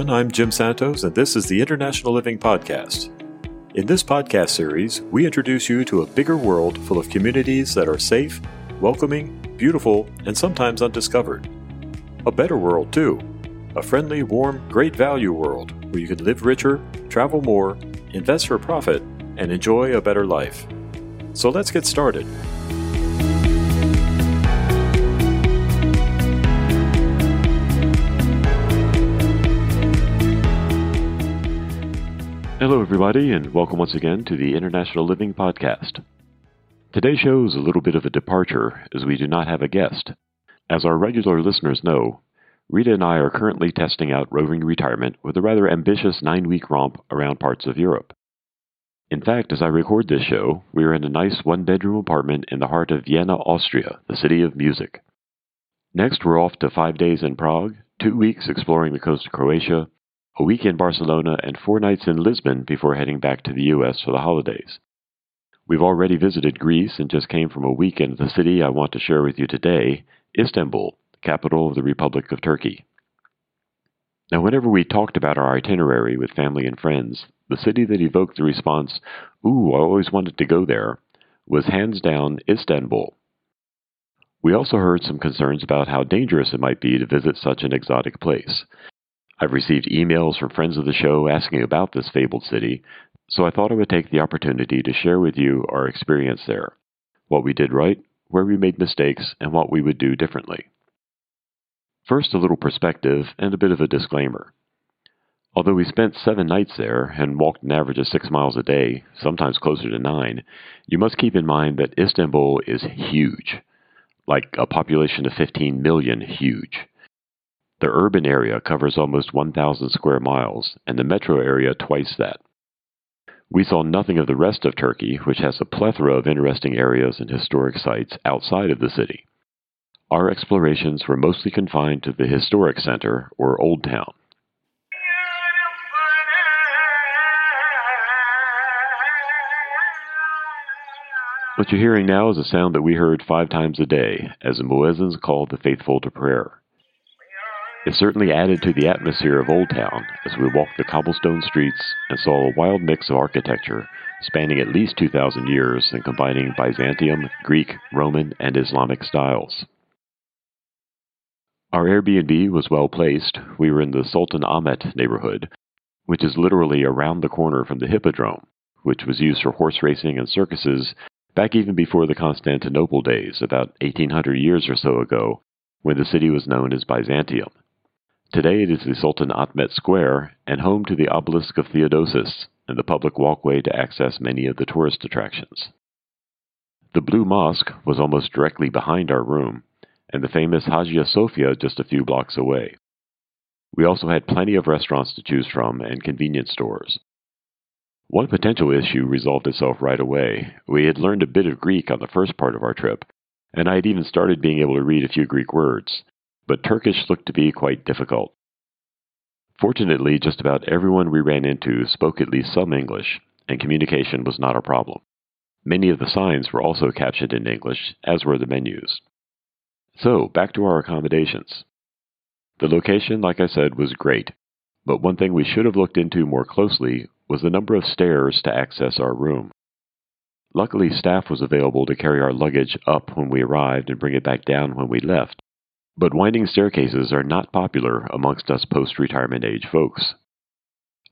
everyone. I'm Jim Santos, and this is the International Living Podcast. In this podcast series, we introduce you to a bigger world full of communities that are safe, welcoming, beautiful, and sometimes undiscovered. A better world, too. A friendly, warm, great value world where you can live richer, travel more, invest for profit, and enjoy a better life. So let's get started. Hello, everybody, and welcome once again to the International Living Podcast. Today's show is a little bit of a departure as we do not have a guest. As our regular listeners know, Rita and I are currently testing out roving retirement with a rather ambitious nine week romp around parts of Europe. In fact, as I record this show, we are in a nice one bedroom apartment in the heart of Vienna, Austria, the city of music. Next, we're off to five days in Prague, two weeks exploring the coast of Croatia, a week in Barcelona, and four nights in Lisbon before heading back to the U.S. for the holidays. We've already visited Greece and just came from a week in the city I want to share with you today, Istanbul, capital of the Republic of Turkey. Now, whenever we talked about our itinerary with family and friends, the city that evoked the response, Ooh, I always wanted to go there, was hands down Istanbul. We also heard some concerns about how dangerous it might be to visit such an exotic place. I've received emails from friends of the show asking about this fabled city, so I thought I would take the opportunity to share with you our experience there, what we did right, where we made mistakes, and what we would do differently. First, a little perspective and a bit of a disclaimer. Although we spent seven nights there and walked an average of six miles a day, sometimes closer to nine, you must keep in mind that Istanbul is huge, like a population of 15 million huge. The urban area covers almost 1,000 square miles, and the metro area twice that. We saw nothing of the rest of Turkey, which has a plethora of interesting areas and historic sites outside of the city. Our explorations were mostly confined to the historic center, or Old Town. What you're hearing now is a sound that we heard five times a day as the muezzins called the faithful to prayer. It certainly added to the atmosphere of Old Town as we walked the cobblestone streets and saw a wild mix of architecture spanning at least 2,000 years and combining Byzantium, Greek, Roman, and Islamic styles. Our Airbnb was well placed. We were in the Sultan Ahmet neighborhood, which is literally around the corner from the Hippodrome, which was used for horse racing and circuses back even before the Constantinople days, about 1800 years or so ago, when the city was known as Byzantium. Today it is the Sultan Ahmet Square and home to the obelisk of Theodosius and the public walkway to access many of the tourist attractions. The Blue Mosque was almost directly behind our room, and the famous Hagia Sophia just a few blocks away. We also had plenty of restaurants to choose from and convenience stores. One potential issue resolved itself right away. We had learned a bit of Greek on the first part of our trip, and I had even started being able to read a few Greek words, but Turkish looked to be quite difficult. Fortunately, just about everyone we ran into spoke at least some English, and communication was not a problem. Many of the signs were also captioned in English, as were the menus. So, back to our accommodations. The location, like I said, was great, but one thing we should have looked into more closely was the number of stairs to access our room. Luckily, staff was available to carry our luggage up when we arrived and bring it back down when we left, but winding staircases are not popular amongst us post retirement age folks.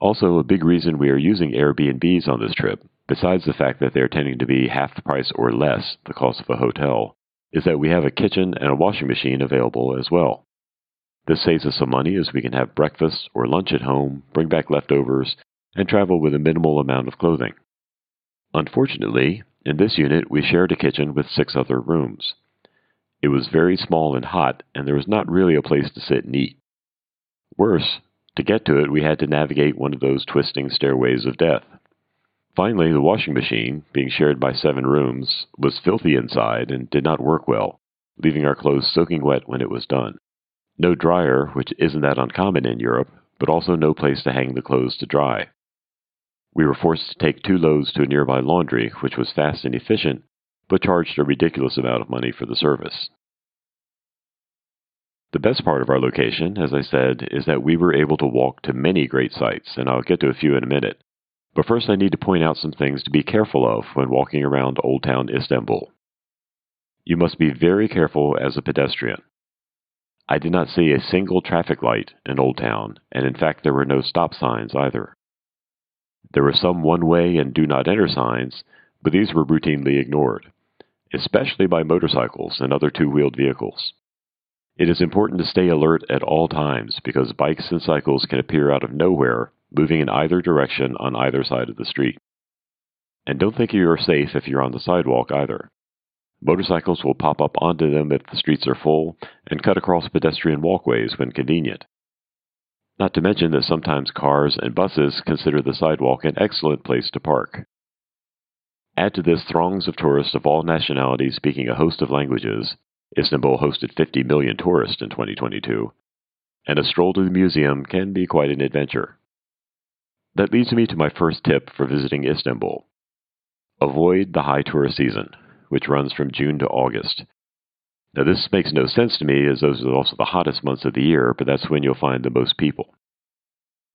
Also, a big reason we are using Airbnbs on this trip, besides the fact that they're tending to be half the price or less the cost of a hotel, is that we have a kitchen and a washing machine available as well. This saves us some money as we can have breakfast or lunch at home, bring back leftovers, and travel with a minimal amount of clothing. Unfortunately, in this unit we shared a kitchen with six other rooms. It was very small and hot, and there was not really a place to sit and eat. Worse, to get to it, we had to navigate one of those twisting stairways of death. Finally, the washing machine, being shared by seven rooms, was filthy inside and did not work well, leaving our clothes soaking wet when it was done. No dryer, which isn't that uncommon in Europe, but also no place to hang the clothes to dry. We were forced to take two loads to a nearby laundry, which was fast and efficient, but charged a ridiculous amount of money for the service. The best part of our location, as I said, is that we were able to walk to many great sites, and I'll get to a few in a minute. But first, I need to point out some things to be careful of when walking around Old Town Istanbul. You must be very careful as a pedestrian. I did not see a single traffic light in Old Town, and in fact, there were no stop signs either. There were some one way and do not enter signs, but these were routinely ignored, especially by motorcycles and other two wheeled vehicles. It is important to stay alert at all times because bikes and cycles can appear out of nowhere, moving in either direction on either side of the street. And don't think you are safe if you're on the sidewalk either. Motorcycles will pop up onto them if the streets are full and cut across pedestrian walkways when convenient. Not to mention that sometimes cars and buses consider the sidewalk an excellent place to park. Add to this throngs of tourists of all nationalities speaking a host of languages, Istanbul hosted 50 million tourists in 2022, and a stroll to the museum can be quite an adventure. That leads me to my first tip for visiting Istanbul. Avoid the high tourist season, which runs from June to August. Now, this makes no sense to me as those are also the hottest months of the year, but that's when you'll find the most people.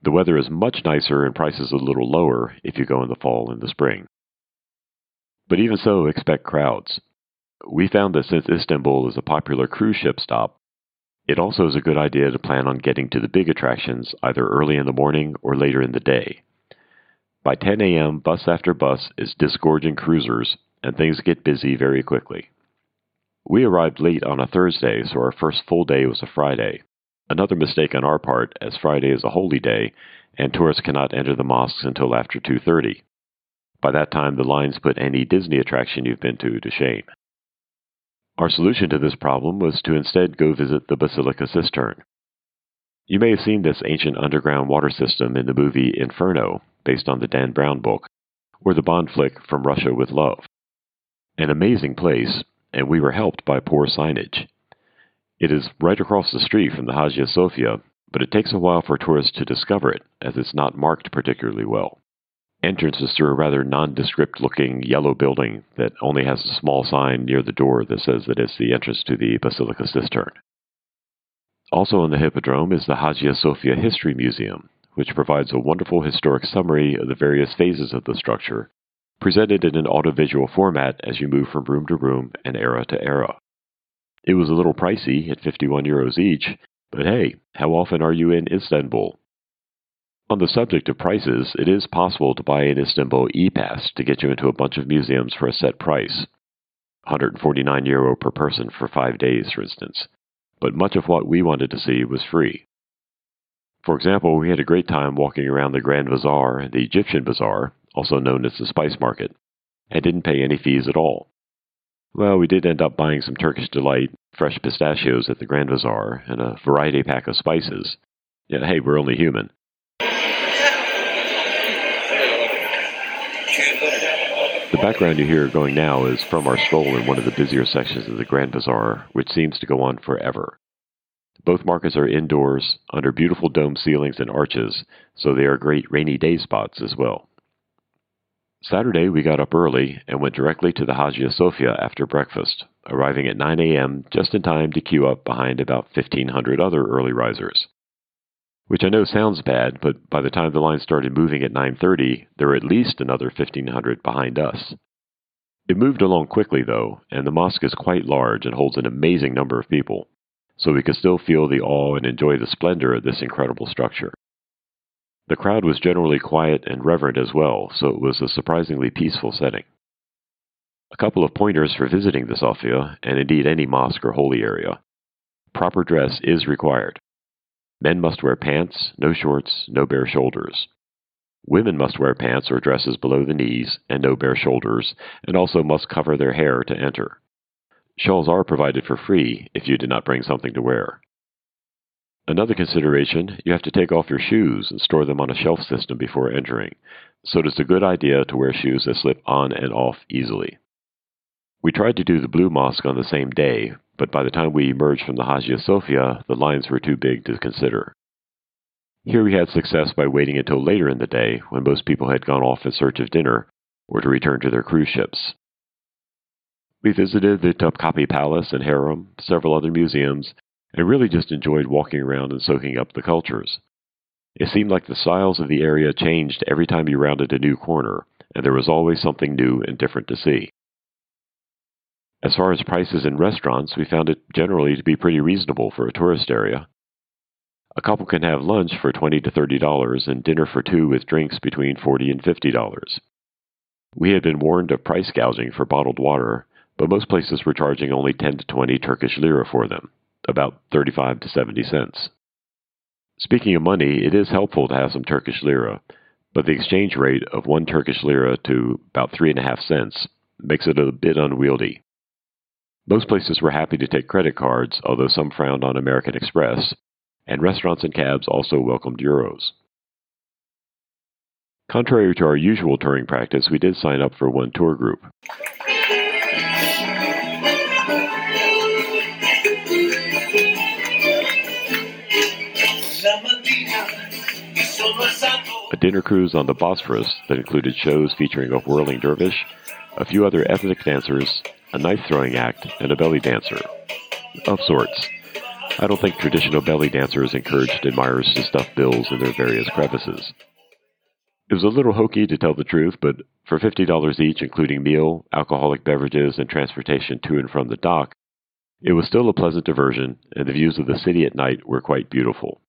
The weather is much nicer and prices a little lower if you go in the fall and the spring. But even so, expect crowds. We found that since Istanbul is a popular cruise ship stop, it also is a good idea to plan on getting to the big attractions either early in the morning or later in the day. By 10 a.m., bus after bus is disgorging cruisers, and things get busy very quickly. We arrived late on a Thursday, so our first full day was a Friday. Another mistake on our part, as Friday is a holy day, and tourists cannot enter the mosques until after 2:30. By that time, the lines put any Disney attraction you've been to to shame. Our solution to this problem was to instead go visit the Basilica Cistern. You may have seen this ancient underground water system in the movie Inferno, based on the Dan Brown book, or the Bond flick From Russia with Love. An amazing place, and we were helped by poor signage. It is right across the street from the Hagia Sophia, but it takes a while for tourists to discover it, as it's not marked particularly well entrance is through a rather nondescript looking yellow building that only has a small sign near the door that says that it's the entrance to the Basilica Cistern. Also in the Hippodrome is the Hagia Sophia History Museum, which provides a wonderful historic summary of the various phases of the structure, presented in an audiovisual format as you move from room to room and era to era. It was a little pricey at 51 euros each, but hey, how often are you in Istanbul? On the subject of prices, it is possible to buy an Istanbul e-pass to get you into a bunch of museums for a set price. 149 euro per person for five days, for instance. But much of what we wanted to see was free. For example, we had a great time walking around the Grand Bazaar, the Egyptian Bazaar, also known as the Spice Market, and didn't pay any fees at all. Well, we did end up buying some Turkish Delight, fresh pistachios at the Grand Bazaar, and a variety pack of spices. Yeah, hey, we're only human. The background you hear going now is from our stroll in one of the busier sections of the Grand Bazaar, which seems to go on forever. Both markets are indoors, under beautiful dome ceilings and arches, so they are great rainy day spots as well. Saturday, we got up early and went directly to the Hagia Sophia after breakfast, arriving at 9 a.m. just in time to queue up behind about 1,500 other early risers which I know sounds bad, but by the time the line started moving at 9:30, there were at least another 1500 behind us. It moved along quickly though, and the mosque is quite large and holds an amazing number of people, so we could still feel the awe and enjoy the splendor of this incredible structure. The crowd was generally quiet and reverent as well, so it was a surprisingly peaceful setting. A couple of pointers for visiting the Sophia, and indeed any mosque or holy area. Proper dress is required. Men must wear pants, no shorts, no bare shoulders. Women must wear pants or dresses below the knees and no bare shoulders, and also must cover their hair to enter. Shawls are provided for free if you did not bring something to wear. Another consideration, you have to take off your shoes and store them on a shelf system before entering, so it is a good idea to wear shoes that slip on and off easily. We tried to do the Blue Mosque on the same day, but by the time we emerged from the Hagia Sophia, the lines were too big to consider. Here we had success by waiting until later in the day, when most people had gone off in search of dinner or to return to their cruise ships. We visited the Topkapi Palace and Harem, several other museums, and really just enjoyed walking around and soaking up the cultures. It seemed like the styles of the area changed every time you rounded a new corner, and there was always something new and different to see. As far as prices in restaurants, we found it generally to be pretty reasonable for a tourist area. A couple can have lunch for 20 to $30 and dinner for two with drinks between 40 and $50. We had been warned of price gouging for bottled water, but most places were charging only 10 to 20 Turkish lira for them, about 35 to 70 cents. Speaking of money, it is helpful to have some Turkish lira, but the exchange rate of one Turkish lira to about three and a half cents makes it a bit unwieldy. Most places were happy to take credit cards, although some frowned on American Express, and restaurants and cabs also welcomed euros. Contrary to our usual touring practice, we did sign up for one tour group. A dinner cruise on the Bosphorus that included shows featuring a whirling dervish, a few other ethnic dancers, a knife throwing act, and a belly dancer. Of sorts. I don't think traditional belly dancers encouraged admirers to stuff bills in their various crevices. It was a little hokey to tell the truth, but for $50 each, including meal, alcoholic beverages, and transportation to and from the dock, it was still a pleasant diversion, and the views of the city at night were quite beautiful.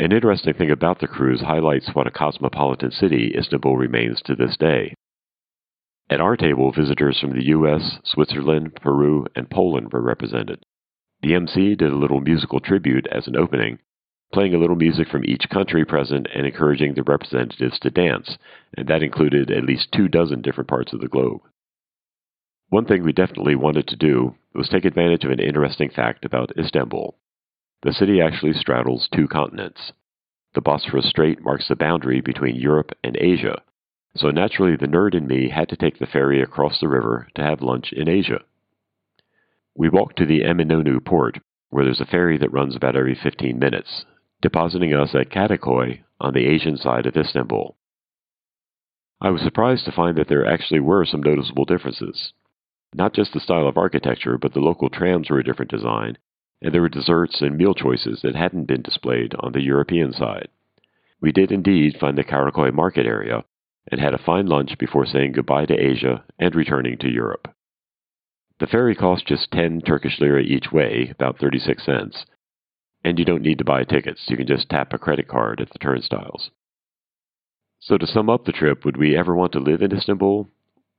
An interesting thing about the cruise highlights what a cosmopolitan city Istanbul remains to this day. At our table, visitors from the US, Switzerland, Peru, and Poland were represented. The MC did a little musical tribute as an opening, playing a little music from each country present and encouraging the representatives to dance, and that included at least two dozen different parts of the globe. One thing we definitely wanted to do was take advantage of an interesting fact about Istanbul. The city actually straddles two continents. The Bosphorus Strait marks the boundary between Europe and Asia, so naturally the nerd in me had to take the ferry across the river to have lunch in Asia. We walked to the Eminönü port, where there's a ferry that runs about every 15 minutes, depositing us at Kadıköy on the Asian side of Istanbul. I was surprised to find that there actually were some noticeable differences. Not just the style of architecture, but the local trams were a different design, and there were desserts and meal choices that hadn't been displayed on the European side. We did indeed find the Karakoy market area and had a fine lunch before saying goodbye to Asia and returning to Europe. The ferry costs just 10 Turkish lira each way, about 36 cents, and you don't need to buy tickets. You can just tap a credit card at the turnstiles. So, to sum up the trip, would we ever want to live in Istanbul?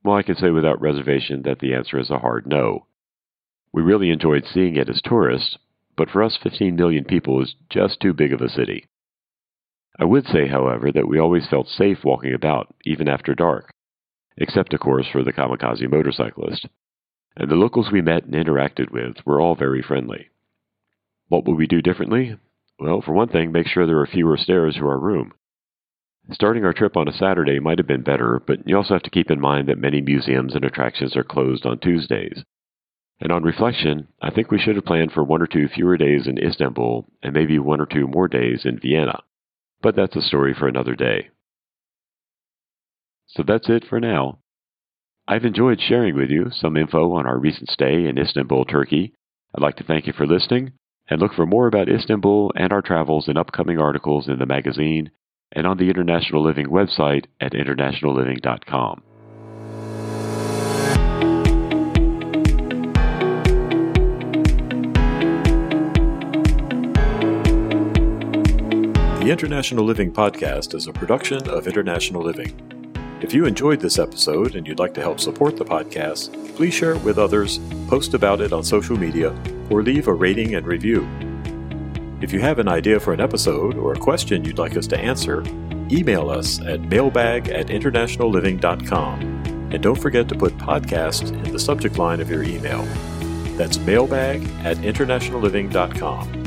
Well, I can say without reservation that the answer is a hard no. We really enjoyed seeing it as tourists, but for us 15 million people is just too big of a city. I would say, however, that we always felt safe walking about, even after dark, except, of course, for the kamikaze motorcyclist. And the locals we met and interacted with were all very friendly. What would we do differently? Well, for one thing, make sure there are fewer stairs to our room. Starting our trip on a Saturday might have been better, but you also have to keep in mind that many museums and attractions are closed on Tuesdays. And on reflection, I think we should have planned for one or two fewer days in Istanbul and maybe one or two more days in Vienna. But that's a story for another day. So that's it for now. I've enjoyed sharing with you some info on our recent stay in Istanbul, Turkey. I'd like to thank you for listening and look for more about Istanbul and our travels in upcoming articles in the magazine and on the International Living website at internationalliving.com. The International Living Podcast is a production of International Living. If you enjoyed this episode and you'd like to help support the podcast, please share it with others, post about it on social media, or leave a rating and review. If you have an idea for an episode or a question you'd like us to answer, email us at mailbag at internationalliving.com. And don't forget to put podcast in the subject line of your email. That's mailbag at internationalliving.com.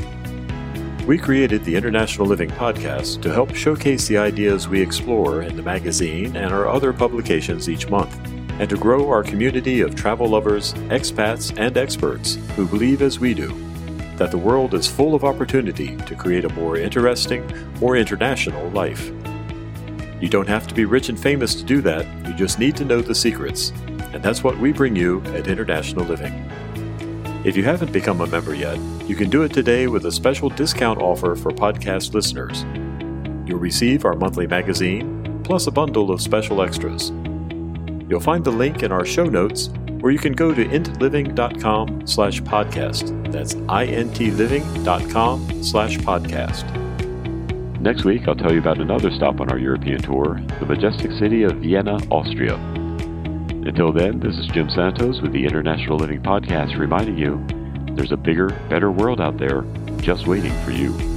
We created the International Living Podcast to help showcase the ideas we explore in the magazine and our other publications each month, and to grow our community of travel lovers, expats, and experts who believe as we do that the world is full of opportunity to create a more interesting, more international life. You don't have to be rich and famous to do that, you just need to know the secrets, and that's what we bring you at International Living. If you haven't become a member yet, You can do it today with a special discount offer for podcast listeners. You'll receive our monthly magazine, plus a bundle of special extras. You'll find the link in our show notes, or you can go to intliving.com slash podcast. That's intliving.com slash podcast. Next week, I'll tell you about another stop on our European tour, the majestic city of Vienna, Austria. Until then, this is Jim Santos with the International Living Podcast reminding you there's a bigger, better world out there just waiting for you.